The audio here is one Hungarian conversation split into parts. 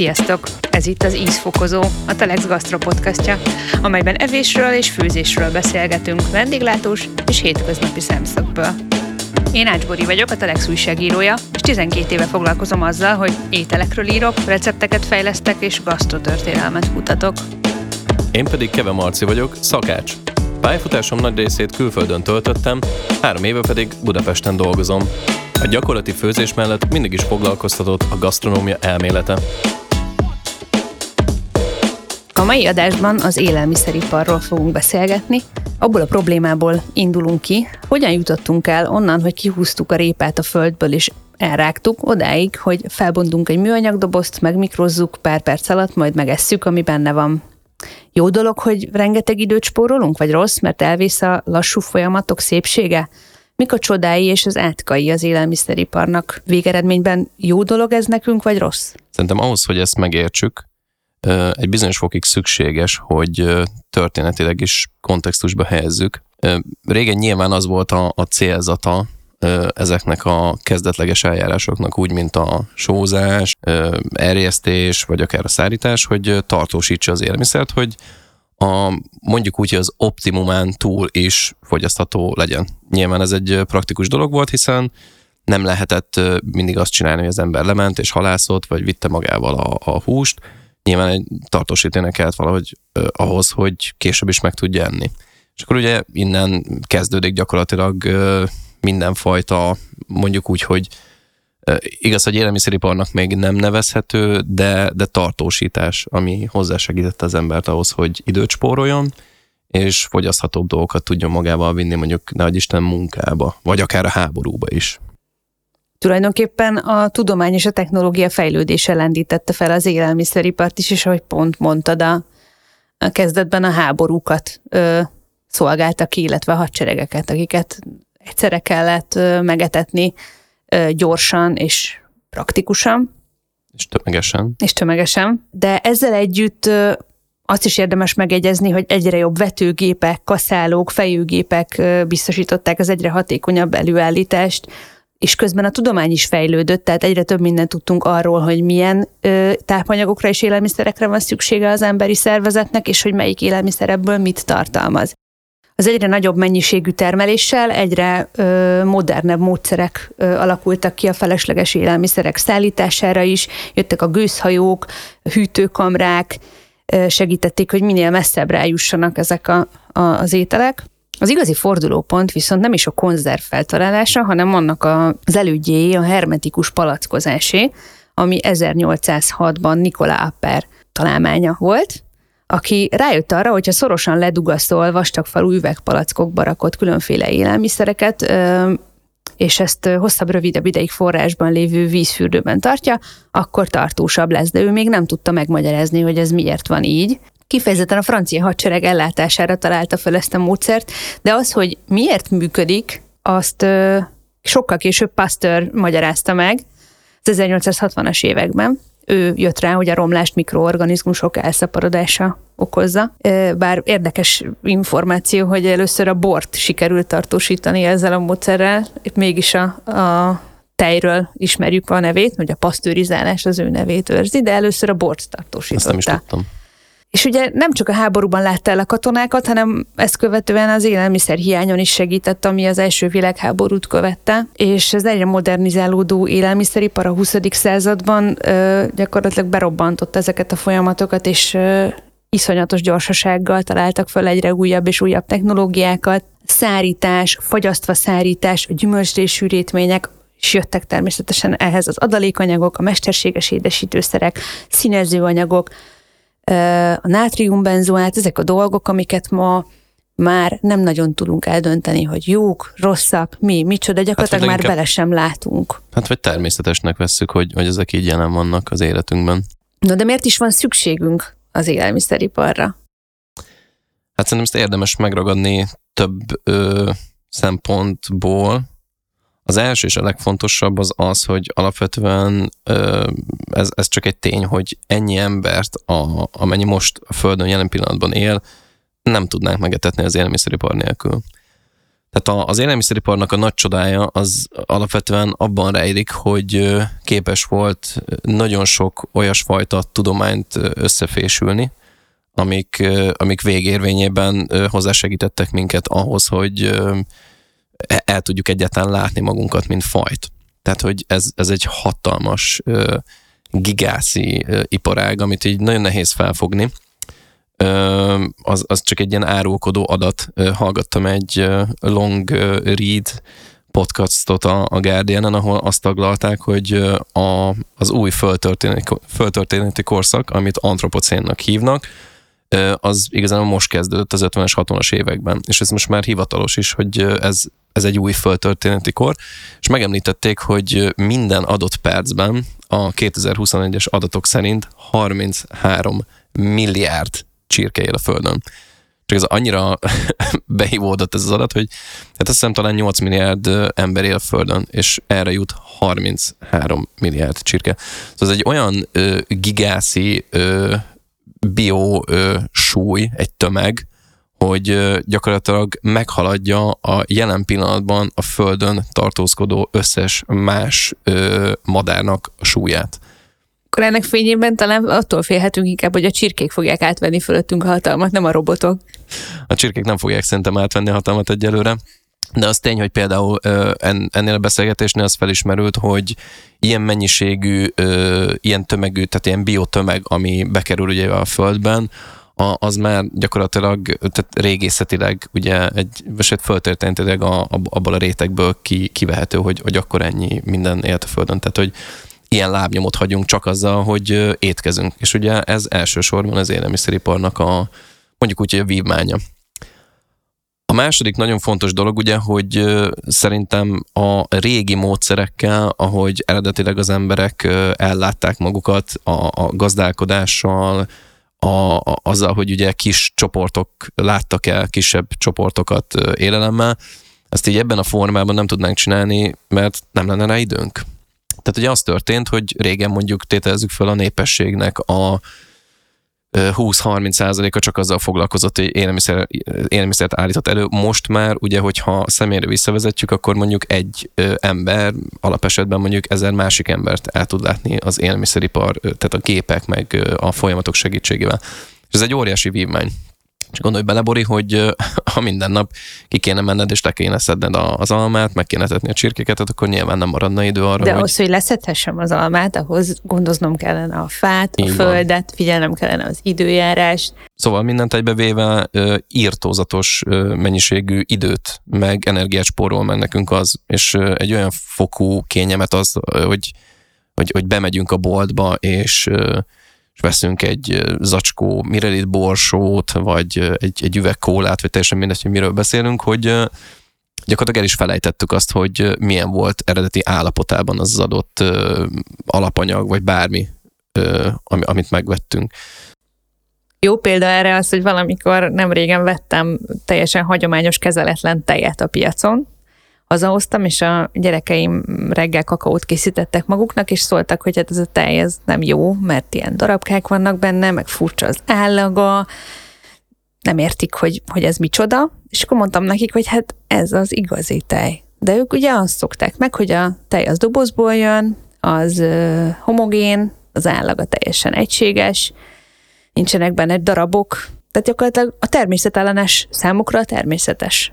Sziasztok! Ez itt az Ízfokozó, a Telex Gastro podcastja, amelyben evésről és főzésről beszélgetünk vendéglátós és hétköznapi szemszögből. Én Ács Bori vagyok, a Telex újságírója, és 12 éve foglalkozom azzal, hogy ételekről írok, recepteket fejlesztek és gasztrotörténelmet kutatok. Én pedig Keve Marci vagyok, szakács. Pályafutásom nagy részét külföldön töltöttem, három éve pedig Budapesten dolgozom. A gyakorlati főzés mellett mindig is foglalkoztatott a gasztronómia elmélete. A mai adásban az élelmiszeriparról fogunk beszélgetni. Abból a problémából indulunk ki, hogyan jutottunk el onnan, hogy kihúztuk a répát a földből és elrágtuk odáig, hogy felbontunk egy műanyagdobozt, megmikrozzuk pár perc alatt, majd megesszük, ami benne van. Jó dolog, hogy rengeteg időt spórolunk, vagy rossz, mert elvész a lassú folyamatok szépsége? Mik a csodái és az átkai az élelmiszeriparnak? Végeredményben jó dolog ez nekünk, vagy rossz? Szerintem ahhoz, hogy ezt megértsük, egy bizonyos fokig szükséges, hogy történetileg is kontextusba helyezzük. Régen nyilván az volt a, a célzata ezeknek a kezdetleges eljárásoknak, úgy, mint a sózás, erjesztés, vagy akár a szárítás, hogy tartósítsa az élelmiszert, hogy a, mondjuk úgy, hogy az optimumán túl is fogyasztható legyen. Nyilván ez egy praktikus dolog volt, hiszen nem lehetett mindig azt csinálni, hogy az ember lement és halászott, vagy vitte magával a, a húst. Nyilván egy tartósítőnek kellett valahogy eh, ahhoz, hogy később is meg tudja enni. És akkor ugye innen kezdődik gyakorlatilag eh, mindenfajta, mondjuk úgy, hogy Igaz, hogy élelmiszeriparnak még nem nevezhető, de, de tartósítás, ami hozzásegítette az embert ahhoz, hogy időt spóroljon, és fogyaszthatóbb dolgokat tudjon magával vinni mondjuk, nehogy Isten munkába, vagy akár a háborúba is. Tulajdonképpen a tudomány és a technológia fejlődése lendítette fel az élelmiszeripart is, és ahogy pont mondtad, a, a kezdetben a háborúkat ö, szolgáltak ki, illetve a hadseregeket, akiket egyszerre kellett ö, megetetni gyorsan és praktikusan. És tömegesen. És tömegesen. De ezzel együtt azt is érdemes megegyezni, hogy egyre jobb vetőgépek, kaszálók, fejőgépek biztosították az egyre hatékonyabb előállítást, és közben a tudomány is fejlődött, tehát egyre több mindent tudtunk arról, hogy milyen ö, tápanyagokra és élelmiszerekre van szüksége az emberi szervezetnek, és hogy melyik élelmiszer ebből mit tartalmaz az egyre nagyobb mennyiségű termeléssel egyre ö, modernebb módszerek ö, alakultak ki a felesleges élelmiszerek szállítására is, jöttek a gőzhajók, hűtőkamrák, ö, segítették, hogy minél messzebb rájussanak ezek a, a, az ételek. Az igazi fordulópont viszont nem is a konzerv feltalálása, hanem annak az elődjéé, a hermetikus palackozásé, ami 1806-ban Nikola Apper találmánya volt, aki rájött arra, hogyha szorosan ledugaszol vastagfalú üvegpalackokba rakott különféle élelmiszereket, és ezt hosszabb, rövidebb ideig forrásban lévő vízfürdőben tartja, akkor tartósabb lesz, de ő még nem tudta megmagyarázni, hogy ez miért van így. Kifejezetten a francia hadsereg ellátására találta fel ezt a módszert, de az, hogy miért működik, azt sokkal később Pasteur magyarázta meg, az 1860-as években, ő jött rá, hogy a romlást mikroorganizmusok elszaporodása okozza. Bár érdekes információ, hogy először a bort sikerült tartósítani ezzel a módszerrel, mégis a, a tejről ismerjük a nevét, hogy a pasztőrizálás az ő nevét őrzi, de először a bort tartósította. Ezt nem is tudtam. És ugye nem csak a háborúban látta el a katonákat, hanem ezt követően az élelmiszer hiányon is segített, ami az első világháborút követte, és az egyre modernizálódó élelmiszeripar a 20. században ö, gyakorlatilag berobbantott ezeket a folyamatokat, és ö, iszonyatos gyorsasággal találtak fel egyre újabb és újabb technológiákat, szárítás, fagyasztva szárítás, gyümölcslés étmények, és jöttek természetesen ehhez az adalékanyagok, a mesterséges édesítőszerek, színezőanyagok, a nátriumbenzoát, ezek a dolgok, amiket ma már nem nagyon tudunk eldönteni, hogy jók, rosszak, mi, micsoda, gyakorlatilag hát, már inkább, bele sem látunk. Hát vagy természetesnek vesszük, hogy, hogy ezek így jelen vannak az életünkben. Na de miért is van szükségünk az élelmiszeriparra? Hát szerintem ezt érdemes megragadni több ö, szempontból. Az első és a legfontosabb az az, hogy alapvetően ez, ez csak egy tény, hogy ennyi embert, a, amennyi most a Földön jelen pillanatban él, nem tudnánk megetetni az élelmiszeripar nélkül. Tehát az élelmiszeriparnak a nagy csodája az alapvetően abban rejlik, hogy képes volt nagyon sok olyasfajta tudományt összefésülni, amik, amik végérvényében hozzásegítettek minket ahhoz, hogy el tudjuk egyáltalán látni magunkat, mint fajt. Tehát, hogy ez, ez egy hatalmas gigászi iparág, amit így nagyon nehéz felfogni az, az csak egy ilyen árulkodó adat. Hallgattam egy long read podcastot a, a guardian ahol azt taglalták, hogy a, az új földtörténeti, földtörténeti korszak, amit antropocénnak hívnak, az igazán most kezdődött az 50-es, 60-as években. És ez most már hivatalos is, hogy ez, ez egy új földtörténeti kor, és megemlítették, hogy minden adott percben a 2021-es adatok szerint 33 milliárd csirke él a Földön. Csak ez annyira behívódott ez az adat, hogy hát azt hiszem talán 8 milliárd ember él a Földön, és erre jut 33 milliárd csirke. Szóval ez egy olyan ö, gigászi ö, bio ö, súly, egy tömeg, hogy gyakorlatilag meghaladja a jelen pillanatban a Földön tartózkodó összes más ö, madárnak súlyát akkor ennek fényében talán attól félhetünk inkább, hogy a csirkék fogják átvenni fölöttünk a hatalmat, nem a robotok. A csirkék nem fogják szerintem átvenni a hatalmat egyelőre. De az tény, hogy például ennél a beszélgetésnél az felismerült, hogy ilyen mennyiségű, ilyen tömegű, tehát ilyen biotömeg, ami bekerül ugye a földben, az már gyakorlatilag tehát régészetileg ugye egy, vagy föltörténetileg a, abból a rétegből ki, kivehető, hogy, hogy akkor ennyi minden élt a földön. Tehát, hogy ilyen lábnyomot hagyunk csak azzal, hogy étkezünk. És ugye ez elsősorban az élelmiszeriparnak a mondjuk úgy, hogy a vívmánya. A második nagyon fontos dolog ugye, hogy szerintem a régi módszerekkel, ahogy eredetileg az emberek ellátták magukat a, a gazdálkodással, a, a, azzal, hogy ugye kis csoportok láttak el kisebb csoportokat élelemmel, ezt így ebben a formában nem tudnánk csinálni, mert nem lenne rá időnk. Tehát ugye az történt, hogy régen mondjuk tételezzük fel a népességnek a 20-30 százaléka csak azzal foglalkozott, hogy élelmiszer, élelmiszert állított elő. Most már ugye, hogyha személyre visszavezetjük, akkor mondjuk egy ember alapesetben mondjuk ezer másik embert el tud látni az élelmiszeripar, tehát a gépek meg a folyamatok segítségével. És ez egy óriási vívmány. És gondolj bele, Bori, hogy ha minden nap ki kéne menned, és le kéne szedned az almát, meg kéne tetni a csirkéket, akkor nyilván nem maradna idő arra, De hogy... ahhoz, hogy leszedhessem az almát, ahhoz gondoznom kellene a fát, Így a földet, van. figyelnem kellene az időjárást. Szóval mindent egybevéve írtózatos mennyiségű időt, meg energiát spórol meg nekünk az, és egy olyan fokú kényemet az, hogy, hogy, hogy bemegyünk a boltba, és veszünk egy zacskó mirelit borsót, vagy egy, egy üveg kólát, vagy teljesen mindegy, hogy miről beszélünk, hogy gyakorlatilag el is felejtettük azt, hogy milyen volt eredeti állapotában az adott alapanyag, vagy bármi, amit megvettünk. Jó példa erre az, hogy valamikor nem régen vettem teljesen hagyományos kezeletlen tejet a piacon, hazahoztam, és a gyerekeim reggel kakaót készítettek maguknak, és szóltak, hogy hát ez a tej ez nem jó, mert ilyen darabkák vannak benne, meg furcsa az állaga, nem értik, hogy, hogy ez micsoda, és akkor mondtam nekik, hogy hát ez az igazi tej. De ők ugye azt szokták meg, hogy a tej az dobozból jön, az homogén, az állaga teljesen egységes, nincsenek benne darabok, tehát gyakorlatilag a természetellenes számukra természetes.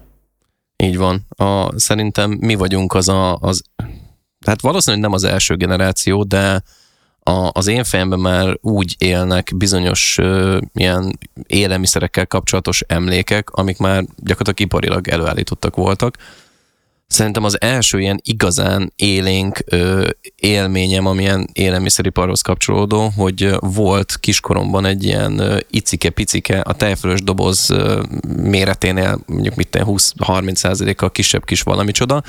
Így van. A, szerintem mi vagyunk az a, az, hát valószínűleg nem az első generáció, de a, az én fejemben már úgy élnek bizonyos ö, ilyen élelmiszerekkel kapcsolatos emlékek, amik már gyakorlatilag iparilag előállítottak voltak, Szerintem az első ilyen igazán élénk ö, élményem, amilyen élelmiszeriparhoz kapcsolódó, hogy volt kiskoromban egy ilyen icike-picike, a tejfölös doboz méreténél mondjuk mit 20-30 százaléka kisebb kis valamicsoda,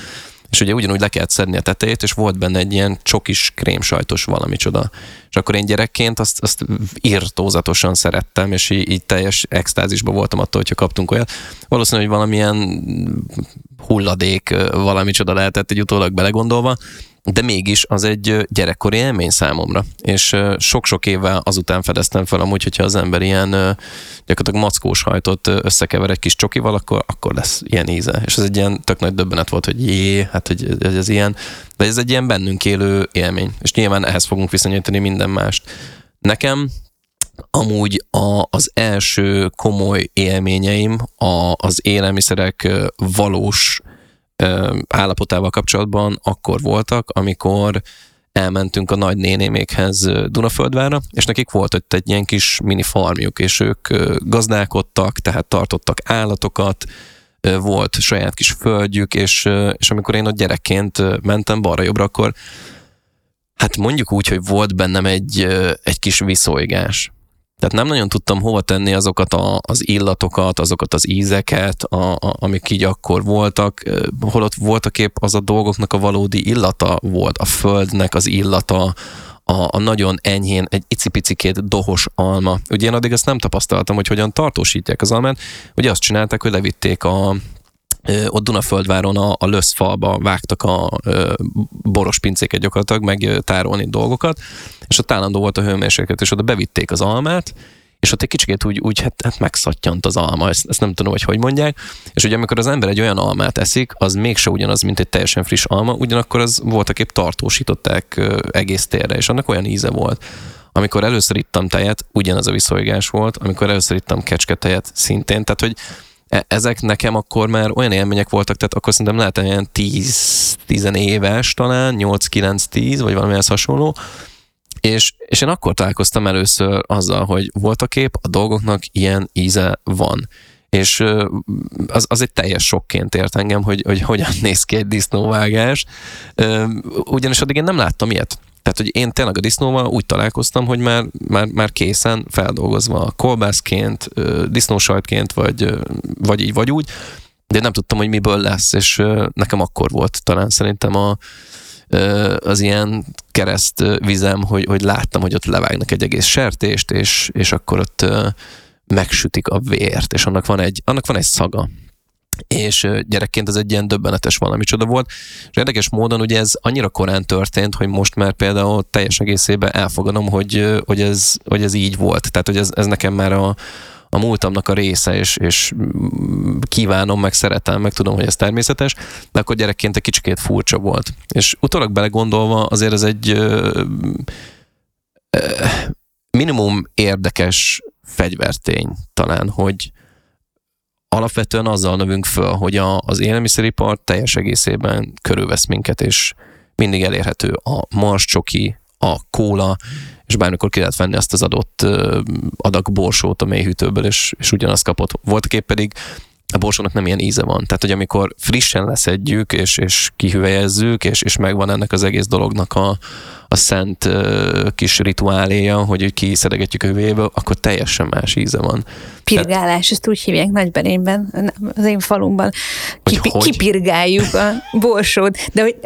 és ugye ugyanúgy le kellett szedni a tetejét, és volt benne egy ilyen csokis krémsajtos valami csoda. És akkor én gyerekként azt, azt írtózatosan szerettem, és így, így teljes extázisban voltam attól, hogyha kaptunk olyat. Valószínűleg, hogy valamilyen hulladék valami csoda lehetett egy utólag belegondolva, de mégis az egy gyerekkori élmény számomra. És sok-sok évvel azután fedeztem fel amúgy, hogyha az ember ilyen gyakorlatilag mackós hajtot összekever egy kis csokival, akkor, akkor lesz ilyen íze. És ez egy ilyen tök nagy döbbenet volt, hogy jé, hát hogy ez, ez ilyen, de ez egy ilyen bennünk élő élmény. És nyilván ehhez fogunk viszonyítani minden mást. Nekem amúgy a, az első komoly élményeim a, az élelmiszerek valós állapotával kapcsolatban akkor voltak, amikor elmentünk a nagy nénémékhez Dunaföldvára, és nekik volt ott egy ilyen kis mini farmjuk, és ők gazdálkodtak, tehát tartottak állatokat, volt saját kis földjük, és, és amikor én ott gyerekként mentem balra-jobbra, akkor hát mondjuk úgy, hogy volt bennem egy, egy kis viszolygás. Tehát nem nagyon tudtam hova tenni azokat a, az illatokat, azokat az ízeket, a, a, amik így akkor voltak, holott voltak épp az a dolgoknak a valódi illata volt, a földnek az illata, a, a nagyon enyhén, egy icipicikét dohos alma. Ugye én addig ezt nem tapasztaltam, hogy hogyan tartósítják az almát. Ugye azt csinálták, hogy levitték a, ott Dunaföldváron a, a löszfalba vágtak a ö, boros pincéket gyakorlatilag, meg tárolni dolgokat, és ott állandó volt a hőmérséklet, és oda bevitték az almát, és ott egy kicsit úgy, úgy hát, hát megszattyant az alma, ezt, ezt nem tudom, hogy hogy mondják, és ugye amikor az ember egy olyan almát eszik, az mégse ugyanaz, mint egy teljesen friss alma, ugyanakkor az voltak épp tartósították egész térre, és annak olyan íze volt. Amikor először ittam tejet, ugyanaz a viszolygás volt, amikor először ittam kecsketejet, szintén, tehát hogy ezek nekem akkor már olyan élmények voltak, tehát akkor szerintem lehet ilyen 10-10 éves talán, 8-9-10, vagy valami hasonló, és, és én akkor találkoztam először azzal, hogy volt a kép, a dolgoknak ilyen íze van. És az, az egy teljes sokként ért engem, hogy, hogy hogyan néz ki egy disznóvágás. Ugyanis addig én nem láttam ilyet. Tehát, hogy én tényleg a disznóval úgy találkoztam, hogy már, már, már készen feldolgozva kolbászként, disznósajtként, vagy, vagy így, vagy úgy, de nem tudtam, hogy miből lesz, és nekem akkor volt talán szerintem a, az ilyen kereszt vizem, hogy, hogy láttam, hogy ott levágnak egy egész sertést, és, és akkor ott megsütik a vért, és annak van egy, annak van egy szaga és gyerekként ez egy ilyen döbbenetes valami csoda volt. És érdekes módon ugye ez annyira korán történt, hogy most már például teljes egészében elfogadom, hogy, hogy, ez, hogy ez így volt. Tehát, hogy ez, ez nekem már a, a múltamnak a része, és, és kívánom, meg szeretem, meg tudom, hogy ez természetes, de akkor gyerekként egy kicsikét furcsa volt. És utólag belegondolva azért ez egy ö, ö, minimum érdekes fegyvertény talán, hogy, alapvetően azzal növünk föl, hogy a, az élelmiszeripar teljes egészében körülvesz minket, és mindig elérhető a mars csoki, a kóla, és bármikor ki lehet venni azt az adott adag borsót a mélyhűtőből, és, és ugyanazt kapott. Voltak épp pedig a borsónak nem ilyen íze van. Tehát, hogy amikor frissen leszedjük, és, és kihüvelyezzük, és, és megvan ennek az egész dolognak a, a szent uh, kis rituáléja, hogy kiszedegetjük a hüvelyéből, akkor teljesen más íze van. Pirgálás, Tehát, ezt úgy hívják Nagyberényben, az én falumban. Kipi, hogy? Kipirgáljuk a borsót, de hogy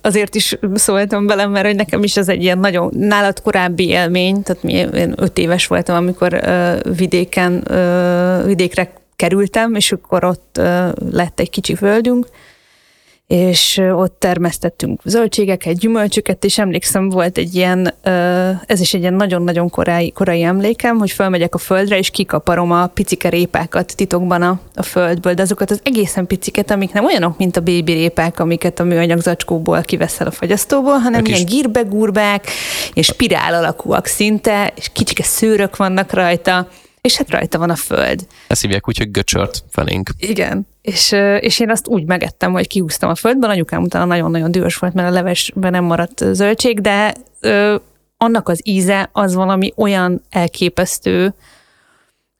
azért is szóltam velem, mert hogy nekem is ez egy ilyen nagyon nálad korábbi élmény, tehát mi, én öt éves voltam, amikor uh, vidéken, uh, vidékre kerültem, és akkor ott lett egy kicsi földünk, és ott termesztettünk zöldségeket, gyümölcsöket, és emlékszem, volt egy ilyen, ez is egy ilyen nagyon-nagyon korai, korai emlékem, hogy fölmegyek a földre, és kikaparom a picike répákat titokban a, a földből, de azokat az egészen piciket, amik nem olyanok, mint a bébi répák, amiket a műanyag zacskóból kiveszel a fagyasztóból, hanem a ilyen gírbegurbák, és spirál alakúak szinte, és kicsike szőrök vannak rajta, és hát rajta van a föld. Ezt hívják úgy, hogy göcsört felénk. Igen, és, és én azt úgy megettem, hogy kihúztam a földben, anyukám utána nagyon-nagyon dühös volt, mert a levesben nem maradt zöldség, de ö, annak az íze az valami olyan elképesztő,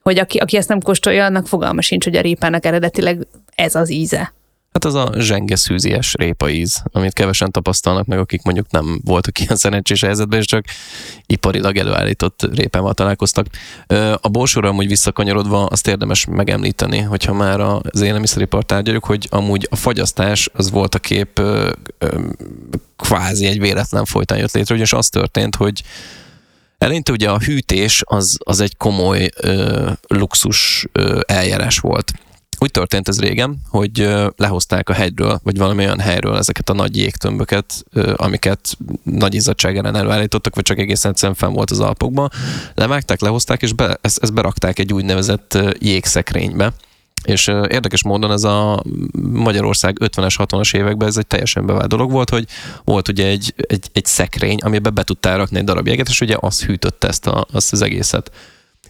hogy aki, aki ezt nem kóstolja, annak fogalma sincs, hogy a répának eredetileg ez az íze. Hát az a zsenge szűzies répaíz, amit kevesen tapasztalnak meg, akik mondjuk nem voltak ilyen szerencsés helyzetben, és csak iparilag előállított répával találkoztak. A borsóra amúgy visszakanyarodva azt érdemes megemlíteni, hogyha már az élelmiszeripar tárgyaljuk, hogy amúgy a fagyasztás az volt a kép kvázi egy véletlen folytán jött létre, ugyanis az történt, hogy Eleinte ugye a hűtés az, az egy komoly ö, luxus ö, eljárás volt úgy történt ez régen, hogy lehozták a hegyről, vagy valami olyan helyről ezeket a nagy jégtömböket, amiket nagy izzadság ellen előállítottak, vagy csak egészen egyszerűen fenn volt az Alpokban. Levágták, lehozták, és be, ezt, ezt berakták egy úgynevezett jégszekrénybe. És érdekes módon ez a Magyarország 50-es, 60-as években ez egy teljesen bevált dolog volt, hogy volt ugye egy, egy, egy szekrény, amiben be tudtál rakni egy darab jeget, és ugye az hűtötte ezt a, azt az egészet.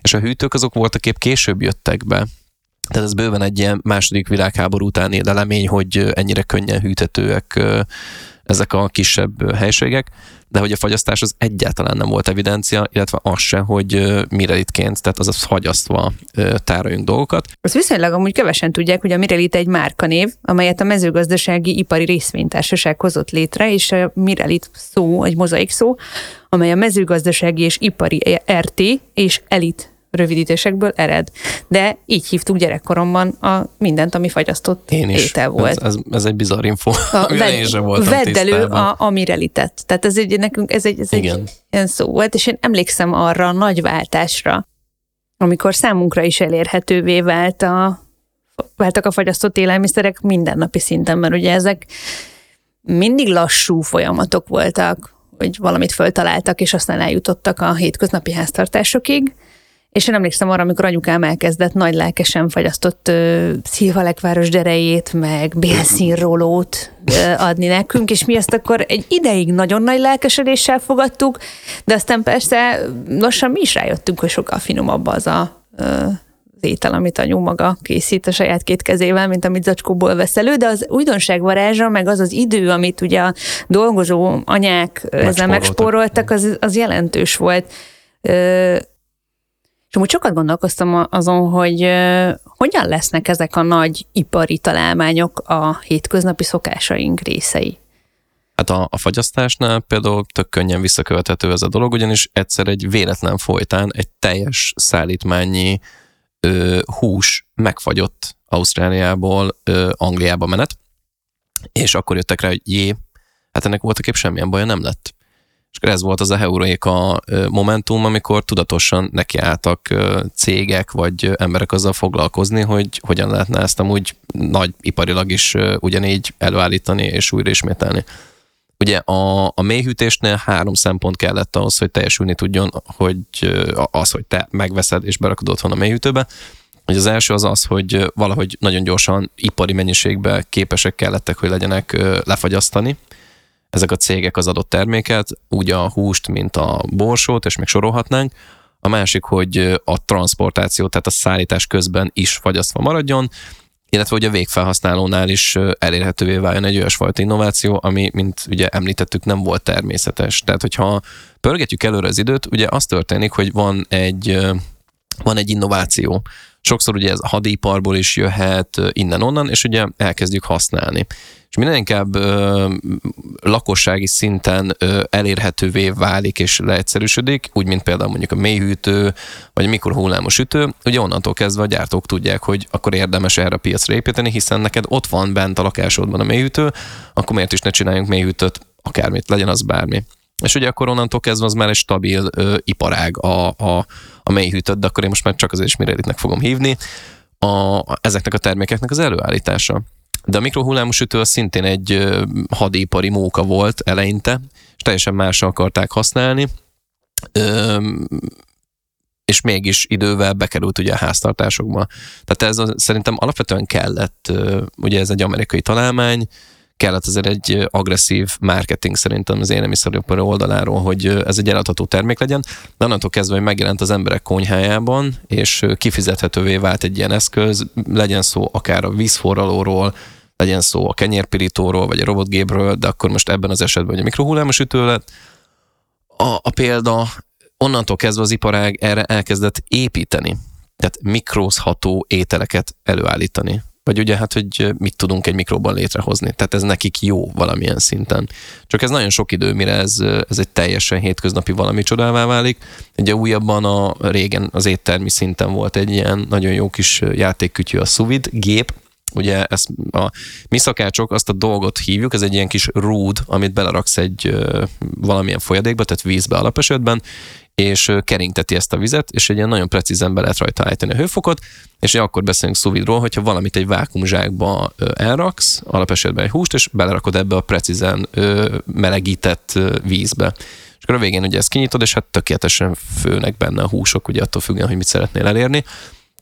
És a hűtők azok voltak épp később jöttek be, tehát ez bőven egy ilyen második világháború utáni elemény, hogy ennyire könnyen hűtetőek ezek a kisebb helységek, de hogy a fagyasztás az egyáltalán nem volt evidencia, illetve az se, hogy mirelitként, tehát azaz fagyasztva tároljunk dolgokat. Azt viszonylag amúgy kevesen tudják, hogy a Mirelit egy márkanév, amelyet a mezőgazdasági ipari részvénytársaság hozott létre, és a Mirelit szó, egy mozaik szó, amely a mezőgazdasági és ipari RT és elit rövidítésekből ered. De így hívtuk gyerekkoromban a mindent, ami fagyasztott én is. étel volt. Ez, ez, ez egy bizarr info, a ved, én sem voltam Vedd elő a, a mirelitet. Tehát ez egy, nekünk ez egy, ez Igen. egy ilyen szó volt, és én emlékszem arra a nagy váltásra, amikor számunkra is elérhetővé vált a, váltak a fagyasztott élelmiszerek mindennapi szinten, mert ugye ezek mindig lassú folyamatok voltak, hogy valamit föltaláltak, és aztán eljutottak a hétköznapi háztartásokig, és én emlékszem arra, amikor anyukám elkezdett nagy lelkesen fagyasztott uh, szilvalekváros derejét, meg bélszínrólót uh, adni nekünk, és mi ezt akkor egy ideig nagyon nagy lelkesedéssel fogadtuk, de aztán persze lassan mi is rájöttünk, hogy sokkal finomabb az a uh, az étel, amit anyu maga készít a saját két kezével, mint amit zacskóból vesz elő, de az újdonság varázsa, meg az az idő, amit ugye a dolgozó anyák ezzel megspóroltak, az, az jelentős volt. Amúgy sokat gondolkoztam azon, hogy hogyan lesznek ezek a nagy ipari találmányok a hétköznapi szokásaink részei. Hát a, a fagyasztásnál például tök könnyen visszakövethető ez a dolog, ugyanis egyszer egy véletlen folytán egy teljes szállítmányi ö, hús megfagyott Ausztráliából ö, Angliába menet, és akkor jöttek rá, hogy jé, hát ennek voltak épp semmilyen baja nem lett. És ez volt az a heuréka momentum, amikor tudatosan nekiálltak cégek vagy emberek azzal foglalkozni, hogy hogyan lehetne ezt amúgy nagy iparilag is ugyanígy előállítani és újra ismételni. Ugye a, a mélyhűtésnél három szempont kellett ahhoz, hogy teljesülni tudjon, hogy az, hogy te megveszed és berakod otthon a mélyhűtőbe. Hogy az első az az, hogy valahogy nagyon gyorsan ipari mennyiségbe képesek kellettek, hogy legyenek lefagyasztani ezek a cégek az adott terméket, úgy a húst, mint a borsót, és még sorolhatnánk. A másik, hogy a transportáció, tehát a szállítás közben is fagyasztva maradjon, illetve hogy a végfelhasználónál is elérhetővé váljon egy olyasfajta innováció, ami, mint ugye említettük, nem volt természetes. Tehát, hogyha pörgetjük előre az időt, ugye az történik, hogy van egy, van egy innováció. Sokszor ugye ez a hadiparból is jöhet innen-onnan, és ugye elkezdjük használni és minél inkább ö, lakossági szinten ö, elérhetővé válik és leegyszerűsödik, úgy, mint például mondjuk a mélyhűtő, vagy a mikrohullámos ütő, ugye onnantól kezdve a gyártók tudják, hogy akkor érdemes erre a piacra építeni, hiszen neked ott van bent a lakásodban a mélyhűtő, akkor miért is ne csináljunk mélyhűtőt, akármit, legyen az bármi. És ugye akkor onnantól kezdve az már egy stabil ö, iparág a, a, a mélyhűtött, de akkor én most már csak azért Mirelitnek fogom hívni, a, ezeknek a termékeknek az előállítása. De a mikrohullámos ütő az szintén egy hadipari móka volt eleinte, és teljesen másra akarták használni, és mégis idővel bekerült ugye a háztartásokba. Tehát ez szerintem alapvetően kellett, ugye ez egy amerikai találmány, kellett azért egy agresszív marketing szerintem az élelmiszeripari oldaláról, hogy ez egy eladható termék legyen, de onnantól kezdve, hogy megjelent az emberek konyhájában, és kifizethetővé vált egy ilyen eszköz, legyen szó akár a vízforralóról, legyen szó a kenyérpirítóról, vagy a robotgépről, de akkor most ebben az esetben, hogy a mikrohullámos ütő lett. A, a példa, onnantól kezdve az iparág erre elkezdett építeni, tehát mikrózható ételeket előállítani. Vagy ugye hát, hogy mit tudunk egy mikróban létrehozni. Tehát ez nekik jó valamilyen szinten. Csak ez nagyon sok idő, mire ez, ez egy teljesen hétköznapi valami csodává válik. Ugye újabban a régen az éttermi szinten volt egy ilyen nagyon jó kis játékkütyű, a sous gép, ugye ezt a mi szakácsok azt a dolgot hívjuk, ez egy ilyen kis rúd, amit beleraksz egy valamilyen folyadékba, tehát vízbe alapesetben, és keringteti ezt a vizet, és egy ilyen nagyon precízen be lehet rajta állítani a hőfokot, és akkor beszélünk szuvidról, hogyha valamit egy vákumzsákba elraksz, alapesetben egy húst, és belerakod ebbe a precízen melegített vízbe. És akkor a végén ugye ezt kinyitod, és hát tökéletesen főnek benne a húsok, ugye attól függően, hogy mit szeretnél elérni.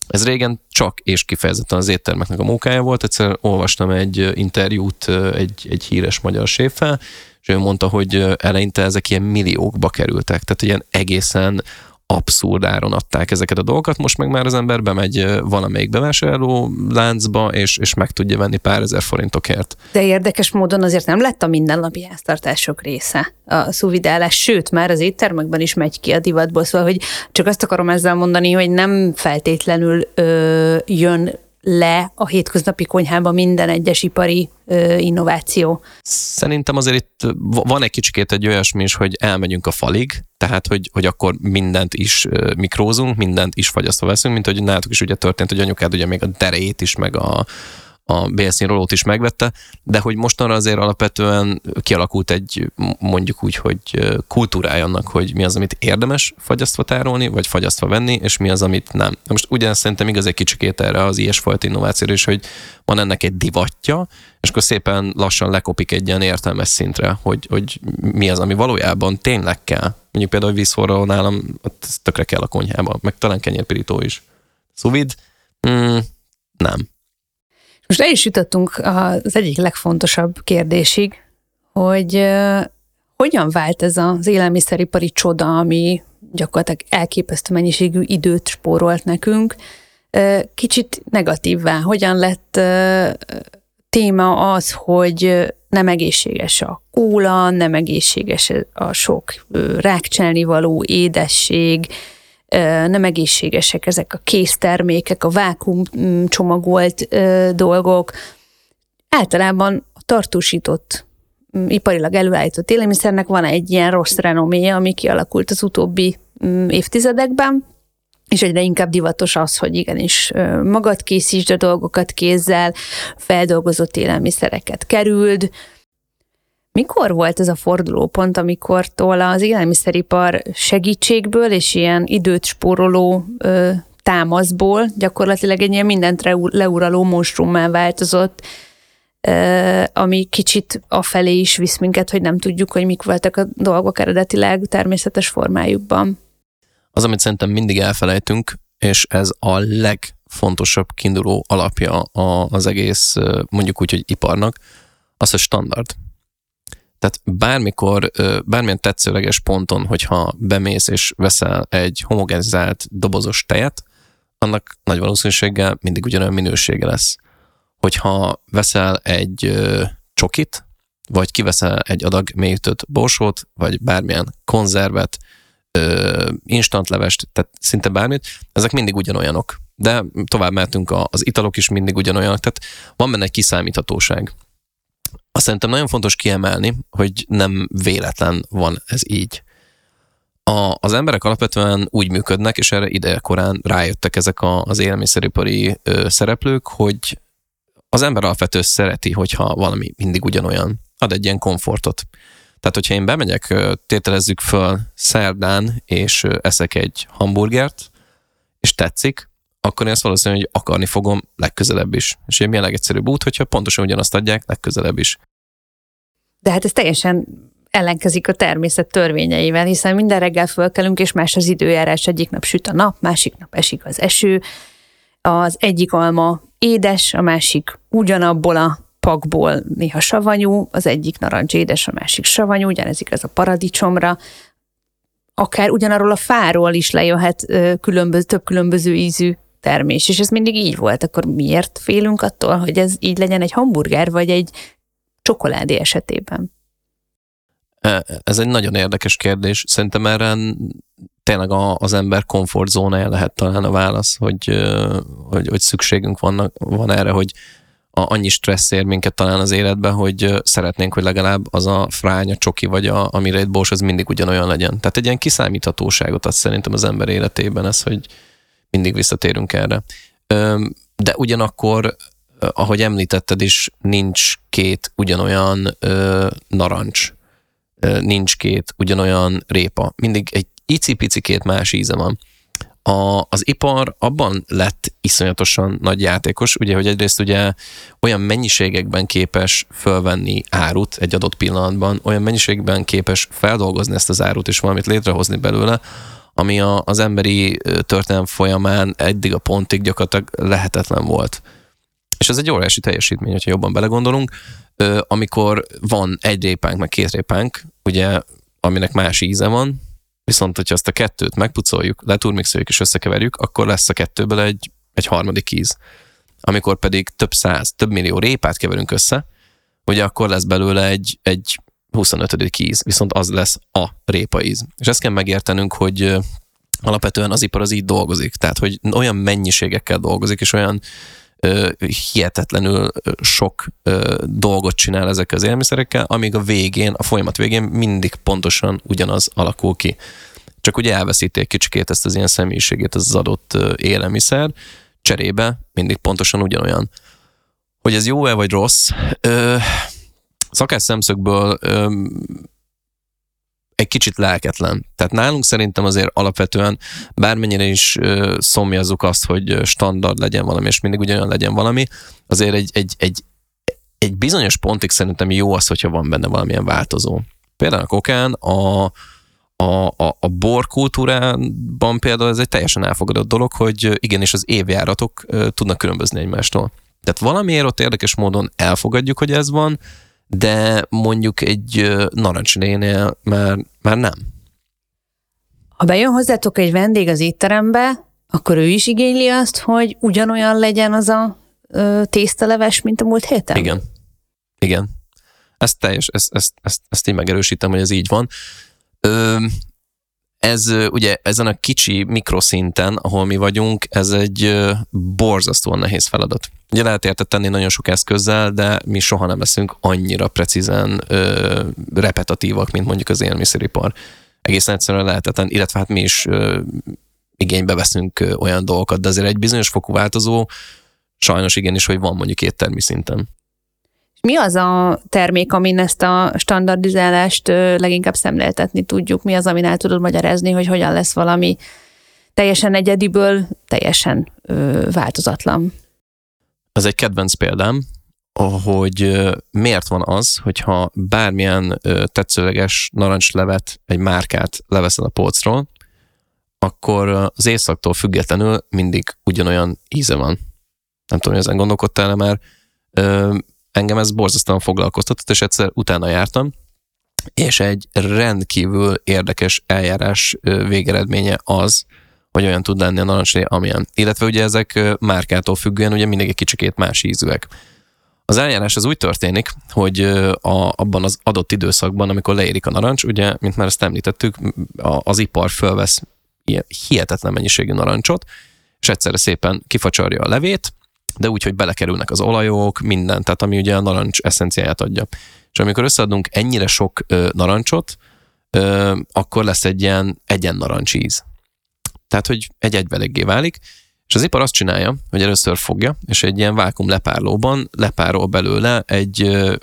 Ez régen csak és kifejezetten az éttermeknek a munkája volt. Egyszer olvastam egy interjút egy, egy híres magyar séffel, és ő mondta, hogy eleinte ezek ilyen milliókba kerültek, tehát ilyen egészen abszurd áron adták ezeket a dolgokat, most meg már az ember bemegy valamelyik bevásárló láncba, és, és meg tudja venni pár ezer forintokért. De érdekes módon azért nem lett a mindennapi háztartások része a szuvidálás, sőt, már az éttermekben is megy ki a divatból, szóval, hogy csak azt akarom ezzel mondani, hogy nem feltétlenül ö, jön le a hétköznapi konyhában minden egyes ipari ö, innováció. Szerintem azért itt van egy kicsikét egy olyasmi is, hogy elmegyünk a falig, tehát hogy, hogy akkor mindent is mikrózunk, mindent is fagyasztva veszünk, mint hogy nálatok is ugye történt, hogy anyukád ugye még a derejét is, meg a, a bélszín rolót is megvette, de hogy mostanra azért alapvetően kialakult egy mondjuk úgy, hogy kultúrája annak, hogy mi az, amit érdemes fagyasztva tárolni, vagy fagyasztva venni, és mi az, amit nem. De most ugyanezt szerintem igaz egy kicsikét erre az ilyesfajta innovációra is, hogy van ennek egy divatja, és akkor szépen lassan lekopik egy ilyen értelmes szintre, hogy, hogy mi az, ami valójában tényleg kell. Mondjuk például vízforró nálam, ott tökre kell a konyhába, meg talán kenyérpirító is. Szuvid? Mm, nem most el is jutottunk az egyik legfontosabb kérdésig, hogy hogyan vált ez az élelmiszeripari csoda, ami gyakorlatilag elképesztő mennyiségű időt spórolt nekünk, kicsit negatívvá. Hogyan lett téma az, hogy nem egészséges a kóla, nem egészséges a sok rákcselni való édesség, nem egészségesek ezek a késztermékek, a vákum mm, csomagolt dolgok. Általában a tartósított mm, iparilag előállított élelmiszernek van egy ilyen rossz renoméja, ami kialakult az utóbbi mm, évtizedekben, és egyre inkább divatos az, hogy igenis magad készítsd a dolgokat kézzel, feldolgozott élelmiszereket kerüld, mikor volt ez a fordulópont, amikor az élelmiszeripar segítségből és ilyen időt spóroló ö, támaszból gyakorlatilag egy ilyen mindent leuraló monstrummá változott, ö, ami kicsit afelé is visz minket, hogy nem tudjuk, hogy mik voltak a dolgok eredetileg természetes formájukban. Az, amit szerintem mindig elfelejtünk, és ez a legfontosabb kiinduló alapja az egész, mondjuk úgy, hogy iparnak, az a standard tehát bármikor, bármilyen tetszőleges ponton, hogyha bemész és veszel egy homogenizált dobozos tejet, annak nagy valószínűséggel mindig ugyanolyan minősége lesz. Hogyha veszel egy csokit, vagy kiveszel egy adag mélyütött borsót, vagy bármilyen konzervet, instantlevest, tehát szinte bármit, ezek mindig ugyanolyanok. De tovább mehetünk, az italok is mindig ugyanolyanok, tehát van benne egy kiszámíthatóság. Azt szerintem nagyon fontos kiemelni, hogy nem véletlen van ez így. A, az emberek alapvetően úgy működnek, és erre ideje korán rájöttek ezek a, az élelmiszeripari ö, szereplők, hogy az ember alapvetően szereti, hogyha valami mindig ugyanolyan. Ad egy ilyen komfortot. Tehát, hogyha én bemegyek, tételezzük föl szerdán, és eszek egy hamburgert, és tetszik, akkor én azt valószínűleg hogy akarni fogom legközelebb is. És én mi a legegyszerűbb út, hogyha pontosan ugyanazt adják legközelebb is. De hát ez teljesen ellenkezik a természet törvényeivel, hiszen minden reggel fölkelünk, és más az időjárás. Egyik nap süt a nap, másik nap esik az eső. Az egyik alma édes, a másik ugyanabból a pakból néha savanyú, az egyik narancs édes, a másik savanyú, ugyanez igaz a paradicsomra, akár ugyanarról a fáról is lejöhet különböző, több különböző ízű termés, és ez mindig így volt, akkor miért félünk attól, hogy ez így legyen egy hamburger, vagy egy csokoládé esetében? E, ez egy nagyon érdekes kérdés. Szerintem erre tényleg a, az ember komfortzónája lehet talán a válasz, hogy, hogy, hogy szükségünk vannak, van erre, hogy a, annyi stressz ér minket talán az életbe, hogy szeretnénk, hogy legalább az a frány, a csoki vagy a, amire egy bors, az mindig ugyanolyan legyen. Tehát egy ilyen kiszámíthatóságot ad szerintem az ember életében ez, hogy mindig visszatérünk erre. De ugyanakkor ahogy említetted is, nincs két ugyanolyan narancs, nincs két ugyanolyan répa. Mindig egy icipici-két más íze van. A, az ipar abban lett iszonyatosan nagy játékos, ugye, hogy egyrészt ugye olyan mennyiségekben képes fölvenni árut egy adott pillanatban, olyan mennyiségben képes feldolgozni ezt az árut és valamit létrehozni belőle, ami a, az emberi történelem folyamán eddig a pontig gyakorlatilag lehetetlen volt. És ez egy óriási teljesítmény, hogyha jobban belegondolunk, amikor van egy répánk, meg két répánk, ugye, aminek más íze van, viszont hogyha azt a kettőt megpucoljuk, leturmixoljuk és összekeverjük, akkor lesz a kettőből egy, egy harmadik íz. Amikor pedig több száz, több millió répát keverünk össze, ugye akkor lesz belőle egy, egy 25. íz, viszont az lesz a répaíz. És ezt kell megértenünk, hogy alapvetően az ipar az így dolgozik, tehát hogy olyan mennyiségekkel dolgozik, és olyan ö, hihetetlenül sok ö, dolgot csinál ezek az élelmiszerekkel, amíg a végén, a folyamat végén mindig pontosan ugyanaz alakul ki. Csak ugye elveszíték kicsikét ezt az ilyen személyiségét az adott élelmiszer, cserébe mindig pontosan ugyanolyan. Hogy ez jó-e vagy rossz? Ö, szakás szemszögből öm, egy kicsit lelketlen. Tehát nálunk szerintem azért alapvetően bármennyire is ö, szomjazzuk azt, hogy standard legyen valami, és mindig ugyanolyan legyen valami, azért egy, egy, egy, egy bizonyos pontig szerintem jó az, hogyha van benne valamilyen változó. Például a kokán, a, a, a, a bor kultúrában például ez egy teljesen elfogadott dolog, hogy igenis az évjáratok tudnak különbözni egymástól. Tehát valamiért ott érdekes módon elfogadjuk, hogy ez van, de mondjuk egy narancsnénél már, már nem. Ha bejön hozzátok egy vendég az étterembe, akkor ő is igényli azt, hogy ugyanolyan legyen az a ö, tésztaleves, mint a múlt héten? Igen. Igen. Ezt teljes, ezt, ezt, ezt, ezt én megerősítem, hogy ez így van. Ö, ez ugye ezen a kicsi mikroszinten, ahol mi vagyunk, ez egy borzasztóan nehéz feladat. Ugye lehet érte tenni nagyon sok eszközzel, de mi soha nem leszünk annyira precízen ö, repetitívak, mint mondjuk az élmiszeripar. Egészen egyszerűen lehetetlen, illetve hát mi is ö, igénybe veszünk olyan dolgokat, de azért egy bizonyos fokú változó sajnos igenis, hogy van mondjuk éttermi szinten. Mi az a termék, amin ezt a standardizálást leginkább szemléltetni tudjuk? Mi az, amin el tudod magyarázni, hogy hogyan lesz valami teljesen egyediből teljesen ö, változatlan? Ez egy kedvenc példám, hogy miért van az, hogyha bármilyen tetszőleges narancslevet, egy márkát leveszel a polcról, akkor az éjszaktól függetlenül mindig ugyanolyan íze van. Nem tudom, hogy ezen gondolkodtál-e már engem ez borzasztóan foglalkoztatott, és egyszer utána jártam, és egy rendkívül érdekes eljárás végeredménye az, hogy olyan tud lenni a narancslé, amilyen. Illetve ugye ezek márkától függően ugye mindig egy kicsikét más ízűek. Az eljárás az úgy történik, hogy a, abban az adott időszakban, amikor leérik a narancs, ugye, mint már ezt említettük, az ipar fölvesz ilyen hihetetlen mennyiségű narancsot, és egyszerre szépen kifacsarja a levét, de úgy, hogy belekerülnek az olajok, minden, tehát ami ugye a narancs eszenciáját adja. És amikor összeadunk ennyire sok ö, narancsot, ö, akkor lesz egy ilyen egyen narancsíz. Tehát, hogy egy egyveleggé válik, és az ipar azt csinálja, hogy először fogja, és egy ilyen vákum lepárlóban lepárol belőle egy,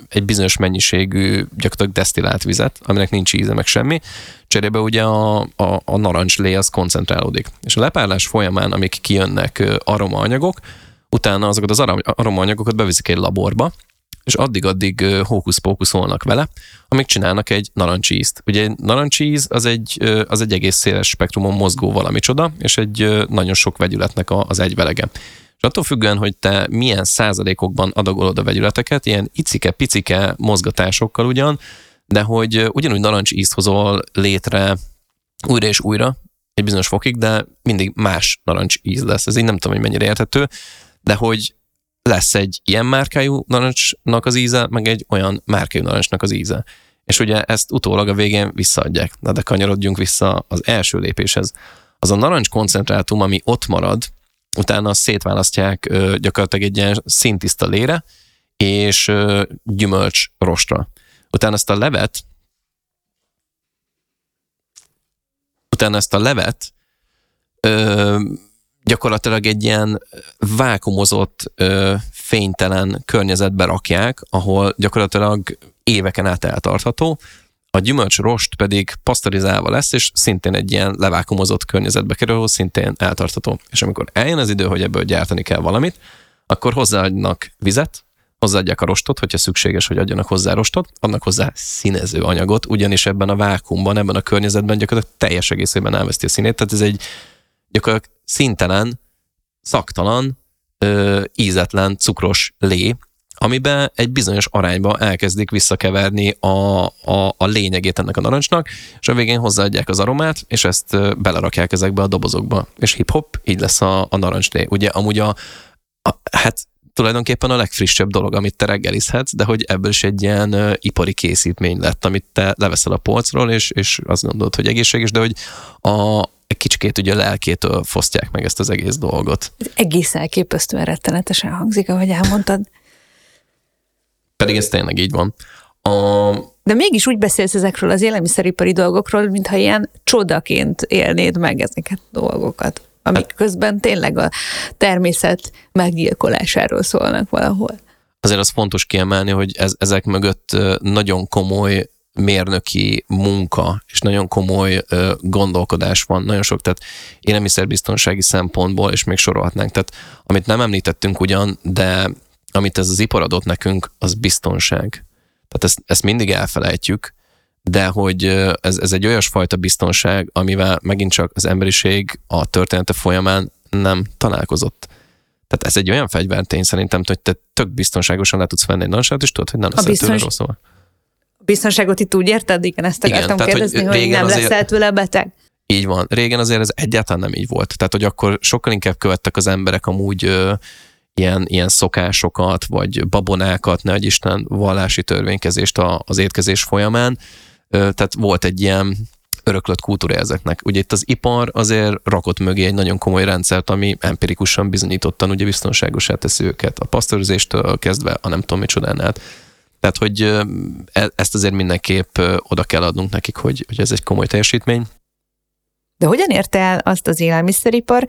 egy bizonyos mennyiségű gyakorlatilag desztillált vizet, aminek nincs íze meg semmi, cserébe ugye a, a, a narancslé az koncentrálódik. És a lepárlás folyamán, amik kijönnek aromaanyagok, utána azokat az aromaanyagokat beviszik egy laborba, és addig-addig hókusz-pókuszolnak vele, amíg csinálnak egy narancsízt. Ugye egy narancsíz az egy, az egy egész széles spektrumon mozgó valami csoda, és egy nagyon sok vegyületnek az egyvelege. És attól függően, hogy te milyen százalékokban adagolod a vegyületeket, ilyen icike-picike mozgatásokkal ugyan, de hogy ugyanúgy narancs ízt hozol létre újra és újra, egy bizonyos fokig, de mindig más narancs íz lesz. Ez így nem tudom, hogy mennyire érthető, de hogy lesz egy ilyen márkájú narancsnak az íze, meg egy olyan márkájú narancsnak az íze. És ugye ezt utólag a végén visszaadják. Na de kanyarodjunk vissza az első lépéshez. Az a narancs koncentrátum, ami ott marad, utána azt szétválasztják ö, gyakorlatilag egy ilyen szintiszta lére, és ö, gyümölcs rostra. Utána ezt a levet, utána ezt a levet ö, gyakorlatilag egy ilyen vákumozott, fénytelen környezetbe rakják, ahol gyakorlatilag éveken át eltartható, a gyümölcs rost pedig pasztorizálva lesz, és szintén egy ilyen levákumozott környezetbe kerül, ahol szintén eltartható. És amikor eljön az idő, hogy ebből gyártani kell valamit, akkor hozzáadnak vizet, hozzáadják a rostot, hogyha szükséges, hogy adjanak hozzá rostot, adnak hozzá színező anyagot, ugyanis ebben a vákumban, ebben a környezetben gyakorlatilag teljes egészében elveszti a színét, tehát ez egy gyakorlatilag szintelen, szaktalan, ö, ízetlen, cukros lé, amiben egy bizonyos arányba elkezdik visszakeverni a, a, a lényegét ennek a narancsnak, és a végén hozzáadják az aromát, és ezt belerakják ezekbe a dobozokba. És hip-hop, így lesz a, a narancslé. Ugye amúgy a, a hát tulajdonképpen a legfrissebb dolog, amit te reggelizhetsz, de hogy ebből is egy ilyen uh, ipari készítmény lett, amit te leveszel a polcról, és, és azt gondolod, hogy egészséges, de hogy a, egy kicsikét ugye a lelkétől fosztják meg ezt az egész dolgot. Ez egész elképesztően rettenetesen hangzik, ahogy elmondtad. Pedig ez tényleg így van. A... De mégis úgy beszélsz ezekről az élelmiszeripari dolgokról, mintha ilyen csodaként élnéd meg ezeket a dolgokat, amik hát, közben tényleg a természet meggyilkolásáról szólnak valahol. Azért az fontos kiemelni, hogy ez, ezek mögött nagyon komoly mérnöki munka és nagyon komoly ö, gondolkodás van, nagyon sok, tehát élelmiszerbiztonsági szempontból, és még sorolhatnánk. Tehát amit nem említettünk ugyan, de amit ez az ipar adott nekünk, az biztonság. Tehát ezt, ezt mindig elfelejtjük, de hogy ez, ez egy olyasfajta biztonság, amivel megint csak az emberiség a története folyamán nem találkozott. Tehát ez egy olyan fegyvertény szerintem, hogy te tök biztonságosan le tudsz venni egy nansát, és tudod, hogy nem lesz biztons... rossz szóval. A biztonságot itt úgy érted? Igen, ezt akartam Igen, kérdezni, hogy, hogy nem azért... leszel tőle beteg. Így van. Régen azért ez egyáltalán nem így volt. Tehát, hogy akkor sokkal inkább követtek az emberek amúgy ö, ilyen, ilyen szokásokat, vagy babonákat, ne Isten vallási törvénykezést az étkezés folyamán. Tehát volt egy ilyen öröklött kultúra ezeknek. Ugye itt az ipar azért rakott mögé egy nagyon komoly rendszert, ami empirikusan bizonyítottan ugye biztonságosá teszi őket. A pasztorizéstől kezdve a nem tudom micsodán Tehát, hogy e, ezt azért mindenképp oda kell adnunk nekik, hogy, hogy ez egy komoly teljesítmény. De hogyan érte el azt az élelmiszeripar,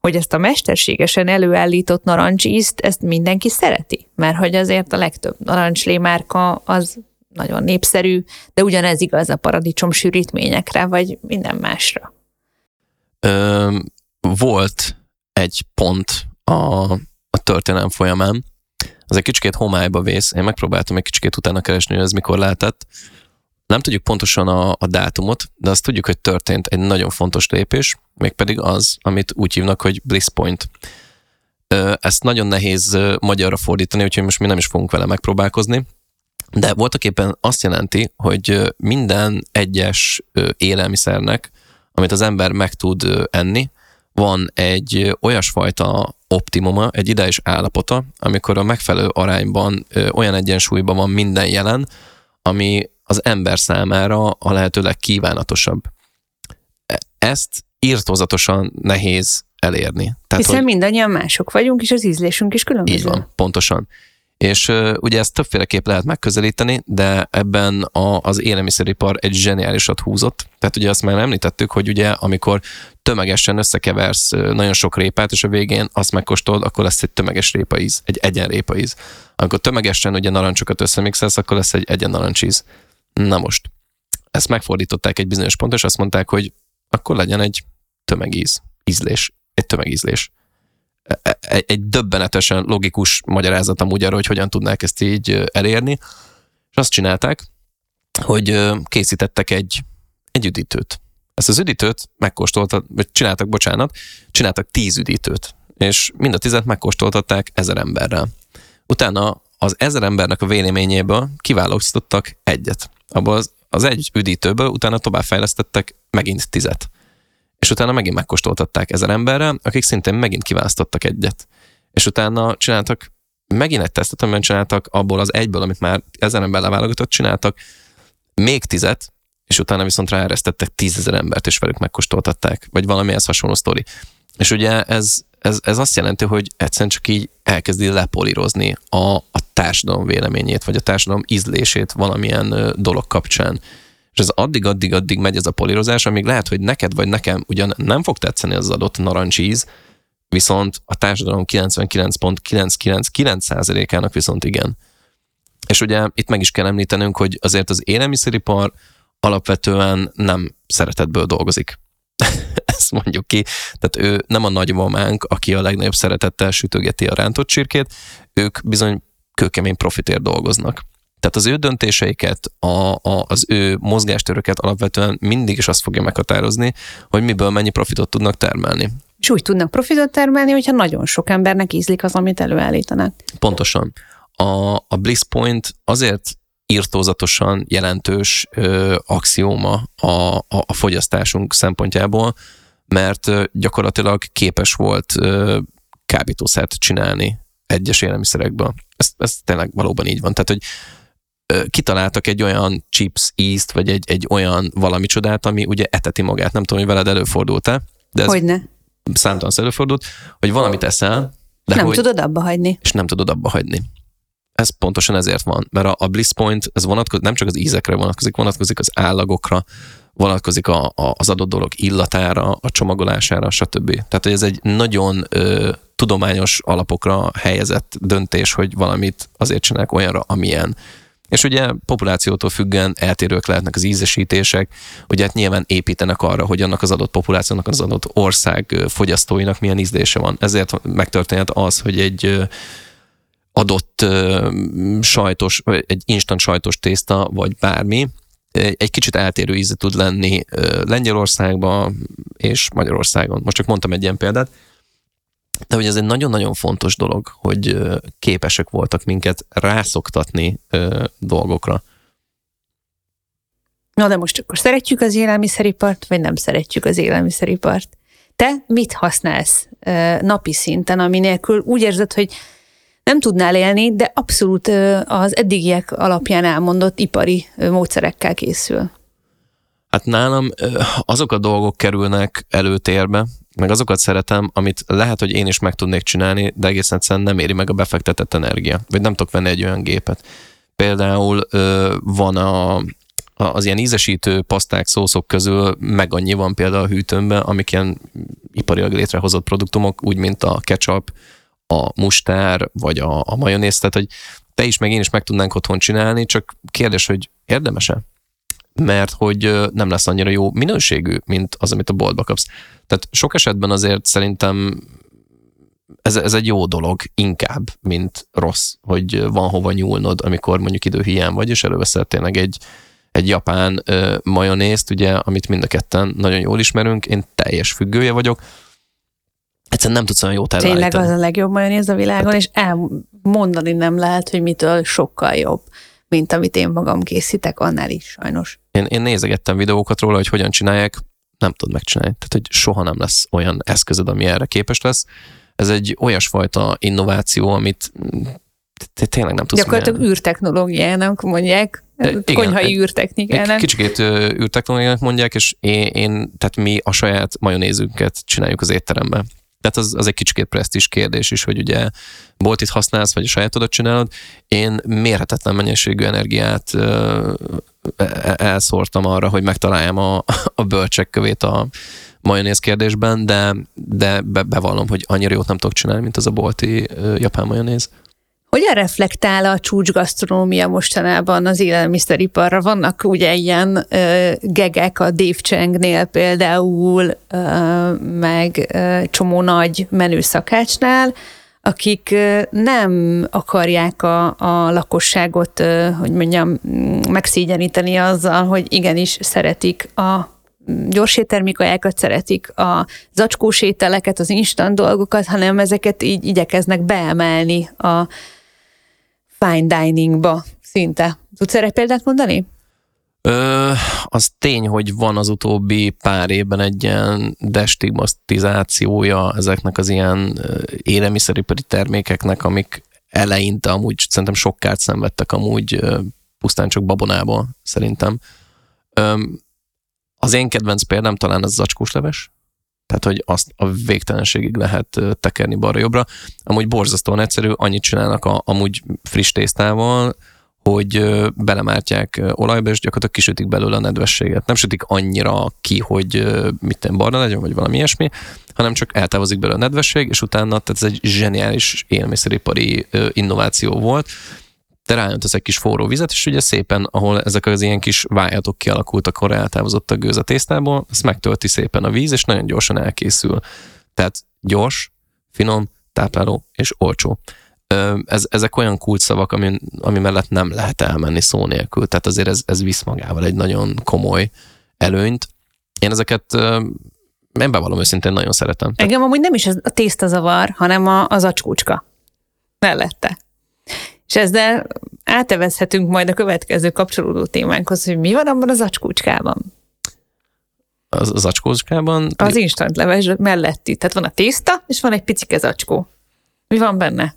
hogy ezt a mesterségesen előállított narancsízt, ezt mindenki szereti, mert hogy azért a legtöbb narancslémárka az nagyon népszerű, de ugyanez igaz a paradicsom sűrítményekre, vagy minden másra. Ö, volt egy pont a, a történelem folyamán, az egy kicsikét homályba vész, én megpróbáltam egy kicsikét utána keresni, hogy ez mikor lehetett, nem tudjuk pontosan a, a dátumot, de azt tudjuk, hogy történt egy nagyon fontos lépés, mégpedig az, amit úgy hívnak, hogy Bliss Point. Ezt nagyon nehéz magyarra fordítani, úgyhogy most mi nem is fogunk vele megpróbálkozni, de voltak éppen azt jelenti, hogy minden egyes élelmiszernek, amit az ember meg tud enni, van egy olyasfajta optimuma, egy ideális állapota, amikor a megfelelő arányban, olyan egyensúlyban van minden jelen, ami az ember számára a lehető legkívánatosabb. E, ezt írtózatosan nehéz elérni. Tehát, Hiszen hogy... mindannyian mások vagyunk, és az ízlésünk is különböző. Így van, pontosan. És ugye ezt többféleképp lehet megközelíteni, de ebben a, az élelmiszeripar egy zseniálisat húzott. Tehát ugye azt már említettük, hogy ugye amikor tömegesen összekeversz nagyon sok répát, és a végén azt megkóstolod, akkor lesz egy tömeges répaíz, egy egyen répaíz. Amikor tömegesen ugye narancsokat összemixelsz, akkor lesz egy egyen narancsíz. Na most, ezt megfordították egy bizonyos ponton, és azt mondták, hogy akkor legyen egy tömegíz, ízlés, egy tömegízlés. Egy, egy döbbenetesen logikus magyarázat amúgy arra, hogy hogyan tudnák ezt így elérni, és azt csinálták, hogy készítettek egy, egy üdítőt. Ezt az üdítőt megkóstoltak, vagy csináltak, bocsánat, csináltak tíz üdítőt, és mind a tizet megkóstoltatták ezer emberrel. Utána az ezer embernek a véleményéből kiválasztottak egyet abból az, az egy üdítőből utána továbbfejlesztettek megint tizet. És utána megint megkóstoltatták ezer emberrel, akik szintén megint kiválasztottak egyet. És utána csináltak megint egy tesztet, amiben csináltak abból az egyből, amit már ezer ember leválogatott, csináltak még tizet, és utána viszont ráeresztettek tízezer embert, és velük megkóstoltatták, vagy valami ez hasonló sztori. És ugye ez, ez, ez azt jelenti, hogy egyszerűen csak így elkezdi lepolírozni a, a társadalom véleményét, vagy a társadalom ízlését valamilyen dolog kapcsán. És ez addig-addig-addig megy ez a polírozás, amíg lehet, hogy neked vagy nekem ugyan nem fog tetszeni az adott narancsíz, viszont a társadalom 99.999%-ának viszont igen. És ugye itt meg is kell említenünk, hogy azért az élelmiszeripar alapvetően nem szeretetből dolgozik. Ezt mondjuk ki. Tehát ő nem a nagymamánk, aki a legnagyobb szeretettel sütögeti a rántott csirkét, ők bizony kőkemény profitért dolgoznak. Tehát az ő döntéseiket, a, a, az ő mozgástöröket alapvetően mindig is azt fogja meghatározni, hogy miből mennyi profitot tudnak termelni. És úgy tudnak profitot termelni, hogyha nagyon sok embernek ízlik az, amit előállítanak. Pontosan. A, a Bliss Point azért írtózatosan jelentős ö, axióma a, a, a fogyasztásunk szempontjából, mert ö, gyakorlatilag képes volt ö, kábítószert csinálni egyes élelmiszerekből. Ez, ez tényleg valóban így van. Tehát, hogy kitaláltak egy olyan chips ízt, vagy egy, egy olyan valami csodát, ami ugye eteti magát. Nem tudom, hogy veled előfordult-e, de ez Hogyne. számtalan előfordult, hogy valamit eszel, de nem hogy, tudod abba hagyni. És nem tudod abba hagyni. Ez pontosan ezért van, mert a, a Bliss Point, ez vonatkozik, nem csak az ízekre vonatkozik, vonatkozik az állagokra, vonatkozik a, a, az adott dolog illatára, a csomagolására, stb. Tehát, hogy ez egy nagyon ö, tudományos alapokra helyezett döntés, hogy valamit azért csinálják olyanra, amilyen. És ugye populációtól függően eltérők lehetnek az ízesítések, ugye hát nyilván építenek arra, hogy annak az adott populációnak, az adott ország fogyasztóinak milyen ízlése van. Ezért megtörténhet az, hogy egy adott sajtos, egy instant sajtos tészta, vagy bármi, egy kicsit eltérő íze tud lenni Lengyelországban és Magyarországon. Most csak mondtam egy ilyen példát. De hogy ez egy nagyon-nagyon fontos dolog, hogy képesek voltak minket rászoktatni dolgokra. Na de most akkor szeretjük az élelmiszeripart, vagy nem szeretjük az élelmiszeripart? Te mit használsz napi szinten, ami nélkül úgy érzed, hogy nem tudnál élni, de abszolút az eddigiek alapján elmondott ipari módszerekkel készül. Hát nálam azok a dolgok kerülnek előtérbe, meg azokat szeretem, amit lehet, hogy én is meg tudnék csinálni, de egész egyszerűen nem éri meg a befektetett energia, vagy nem tudok venni egy olyan gépet. Például van a, az ilyen ízesítő paszták, szószok közül meg annyi van például a hűtőmben, amik ilyen iparilag létrehozott produktumok, úgy, mint a ketchup, a mustár, vagy a, a majonéz, tehát hogy te is, meg én is meg tudnánk otthon csinálni, csak kérdés, hogy érdemese? Mert hogy nem lesz annyira jó minőségű, mint az, amit a boltba kapsz. Tehát sok esetben azért szerintem ez, ez egy jó dolog inkább, mint rossz, hogy van hova nyúlnod, amikor mondjuk időhiány vagy, és előveszel tényleg egy, egy japán ö, majonézt, ugye, amit mind a ketten nagyon jól ismerünk, én teljes függője vagyok, egyszerűen nem tudsz olyan jót előállítani. Tényleg az a legjobb majonéz a világon, hát, és elmondani nem lehet, hogy mitől sokkal jobb, mint amit én magam készítek, annál is sajnos. Én, én nézegettem videókat róla, hogy hogyan csinálják, nem tud megcsinálni. Tehát, hogy soha nem lesz olyan eszközöd, ami erre képes lesz. Ez egy olyasfajta innováció, amit tényleg nem tudsz Gyakorlatilag űrtechnológiának mondják, igen, konyhai űrtechnikának. Kicsikét űrtechnológiának mondják, és én, én, tehát mi a saját majonézünket csináljuk az étteremben. Tehát az, az egy kicsikét presztis kérdés is, hogy ugye boltit használsz, vagy a sajátodat csinálod. Én mérhetetlen mennyiségű energiát e, elszórtam arra, hogy megtaláljam a, a bölcsek a majonéz kérdésben, de, de be, bevallom, hogy annyira jót nem tudok csinálni, mint az a bolti japán majonéz. Hogyan reflektál a csúcsgasztronómia mostanában az élelmiszeriparra? Vannak ugye ilyen ö, gegek a Dave Changnél például, ö, meg ö, csomó nagy menőszakácsnál, akik nem akarják a, a lakosságot, hogy mondjam, megszégyeníteni azzal, hogy igenis szeretik a gyorséttermikajákat szeretik, a zacskós ételeket, az instant dolgokat, hanem ezeket így igyekeznek beemelni a fine diningba szinte. Tudsz erre példát mondani? Ö, az tény, hogy van az utóbbi pár évben egy ilyen destigmatizációja ezeknek az ilyen élelmiszeripari termékeknek, amik eleinte amúgy szerintem sok kárt szenvedtek amúgy pusztán csak babonából, szerintem. Ö, az én kedvenc példám talán az zacskós leves, tehát, hogy azt a végtelenségig lehet tekerni balra-jobbra. Amúgy borzasztóan egyszerű, annyit csinálnak a, amúgy friss tésztával, hogy belemártják olajba, és gyakorlatilag kisütik belőle a nedvességet. Nem sütik annyira ki, hogy mit tenni, barna legyen, vagy valami ilyesmi, hanem csak eltávozik belőle a nedvesség, és utána, tehát ez egy zseniális élmiszeripari innováció volt, te rájöntesz egy kis forró vizet, és ugye szépen, ahol ezek az ilyen kis vájatok kialakultak, ahol eltávozott a gőz a tésztából, ezt megtölti szépen a víz, és nagyon gyorsan elkészül. Tehát gyors, finom, tápláló és olcsó. Ez, ezek olyan kulcsszavak, ami, ami mellett nem lehet elmenni szó nélkül. Tehát azért ez, ez visz magával egy nagyon komoly előnyt. Én ezeket én bevallom őszintén nagyon szeretem. Engem amúgy nem is a tészta zavar, hanem a, az acskócska mellette. És ezzel átevezhetünk majd a következő kapcsolódó témánkhoz, hogy mi van abban az acskócskában. Az, az acskócskában? Az instant leves melletti. Tehát van a tészta, és van egy picike zacskó. Mi van benne?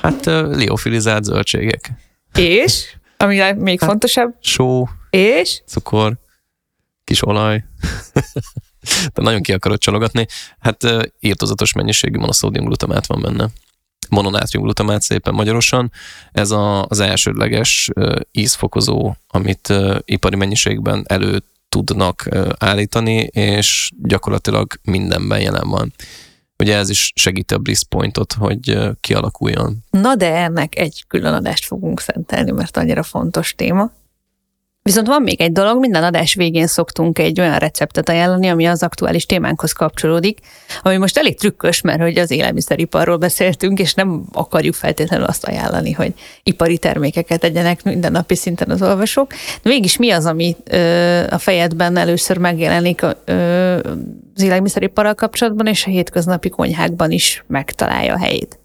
Hát uh, liofilizált zöldségek. És? Ami még hát, fontosabb? Só. És? Cukor. Kis olaj. De nagyon ki akarod csalogatni. Hát uh, írtozatos mennyiségű monoszódium glutamát van benne mononátriumglutamát szépen magyarosan. Ez a, az elsődleges ízfokozó, amit ipari mennyiségben elő tudnak állítani, és gyakorlatilag mindenben jelen van. Ugye ez is segíti a bliss pointot, hogy kialakuljon. Na de ennek egy külön adást fogunk szentelni, mert annyira fontos téma. Viszont van még egy dolog, minden adás végén szoktunk egy olyan receptet ajánlani, ami az aktuális témánkhoz kapcsolódik, ami most elég trükkös, mert hogy az élelmiszeriparról beszéltünk, és nem akarjuk feltétlenül azt ajánlani, hogy ipari termékeket egyenek minden napi szinten az olvasók. De mégis mi az, ami ö, a fejedben először megjelenik ö, az élelmiszeriparral kapcsolatban, és a hétköznapi konyhákban is megtalálja a helyét?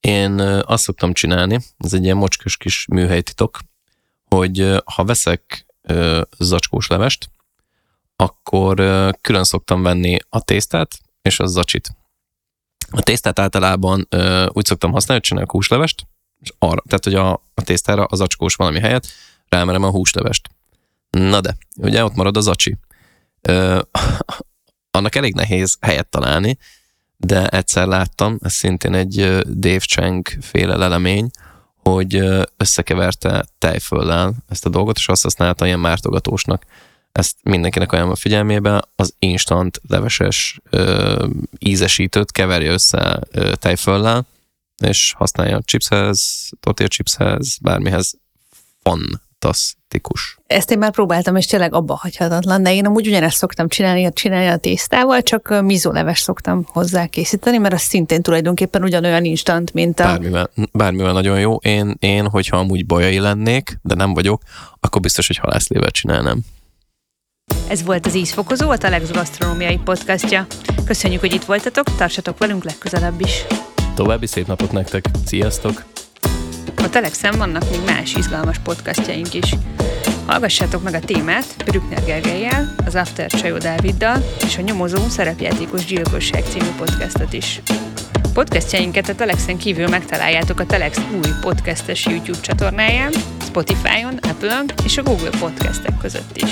Én azt szoktam csinálni, ez egy ilyen mocskos kis műhelytitok, hogy ha veszek zacskós levest, akkor külön szoktam venni a tésztát és a zacsit. A tésztát általában úgy szoktam használni, hogy csinálok húslevest, és arra, tehát hogy a, a tésztára az zacskós valami helyet rámerem a húslevest. Na de, ugye ott marad a zacsi. Ö, annak elég nehéz helyet találni, de egyszer láttam, ez szintén egy Dave Chang féle lelemény, hogy összekeverte tejföllel ezt a dolgot, és azt használta ilyen mártogatósnak. Ezt mindenkinek ajánlom a figyelmébe, az instant leveses ö, ízesítőt keverje össze ö, tejföllel, és használja a chipshez, tortilla chipshez, bármihez. Fantasztikus. Ezt én már próbáltam, és tényleg abba hagyhatatlan, de én amúgy ugyanezt szoktam csinálni, csinálni a tésztával, csak mizóleves szoktam hozzá készíteni, mert az szintén tulajdonképpen ugyanolyan instant, mint a... Bármivel, bármivel nagyon jó. Én, én, hogyha amúgy bajai lennék, de nem vagyok, akkor biztos, hogy halászlével csinálnám. Ez volt az Ízfokozó, a Telex Gasztronómiai podcastja. Köszönjük, hogy itt voltatok, tartsatok velünk legközelebb is. További szép napot nektek, sziasztok! A Telexen vannak még más izgalmas podcastjaink is. Hallgassátok meg a témát Brückner Gergelyel, az After Csajó Dáviddal és a nyomozó szerepjátékos gyilkosság című podcastot is. Podcastjainket a Telexen kívül megtaláljátok a Telex új podcastes YouTube csatornáján, Spotify-on, Apple-on és a Google podcastek között is.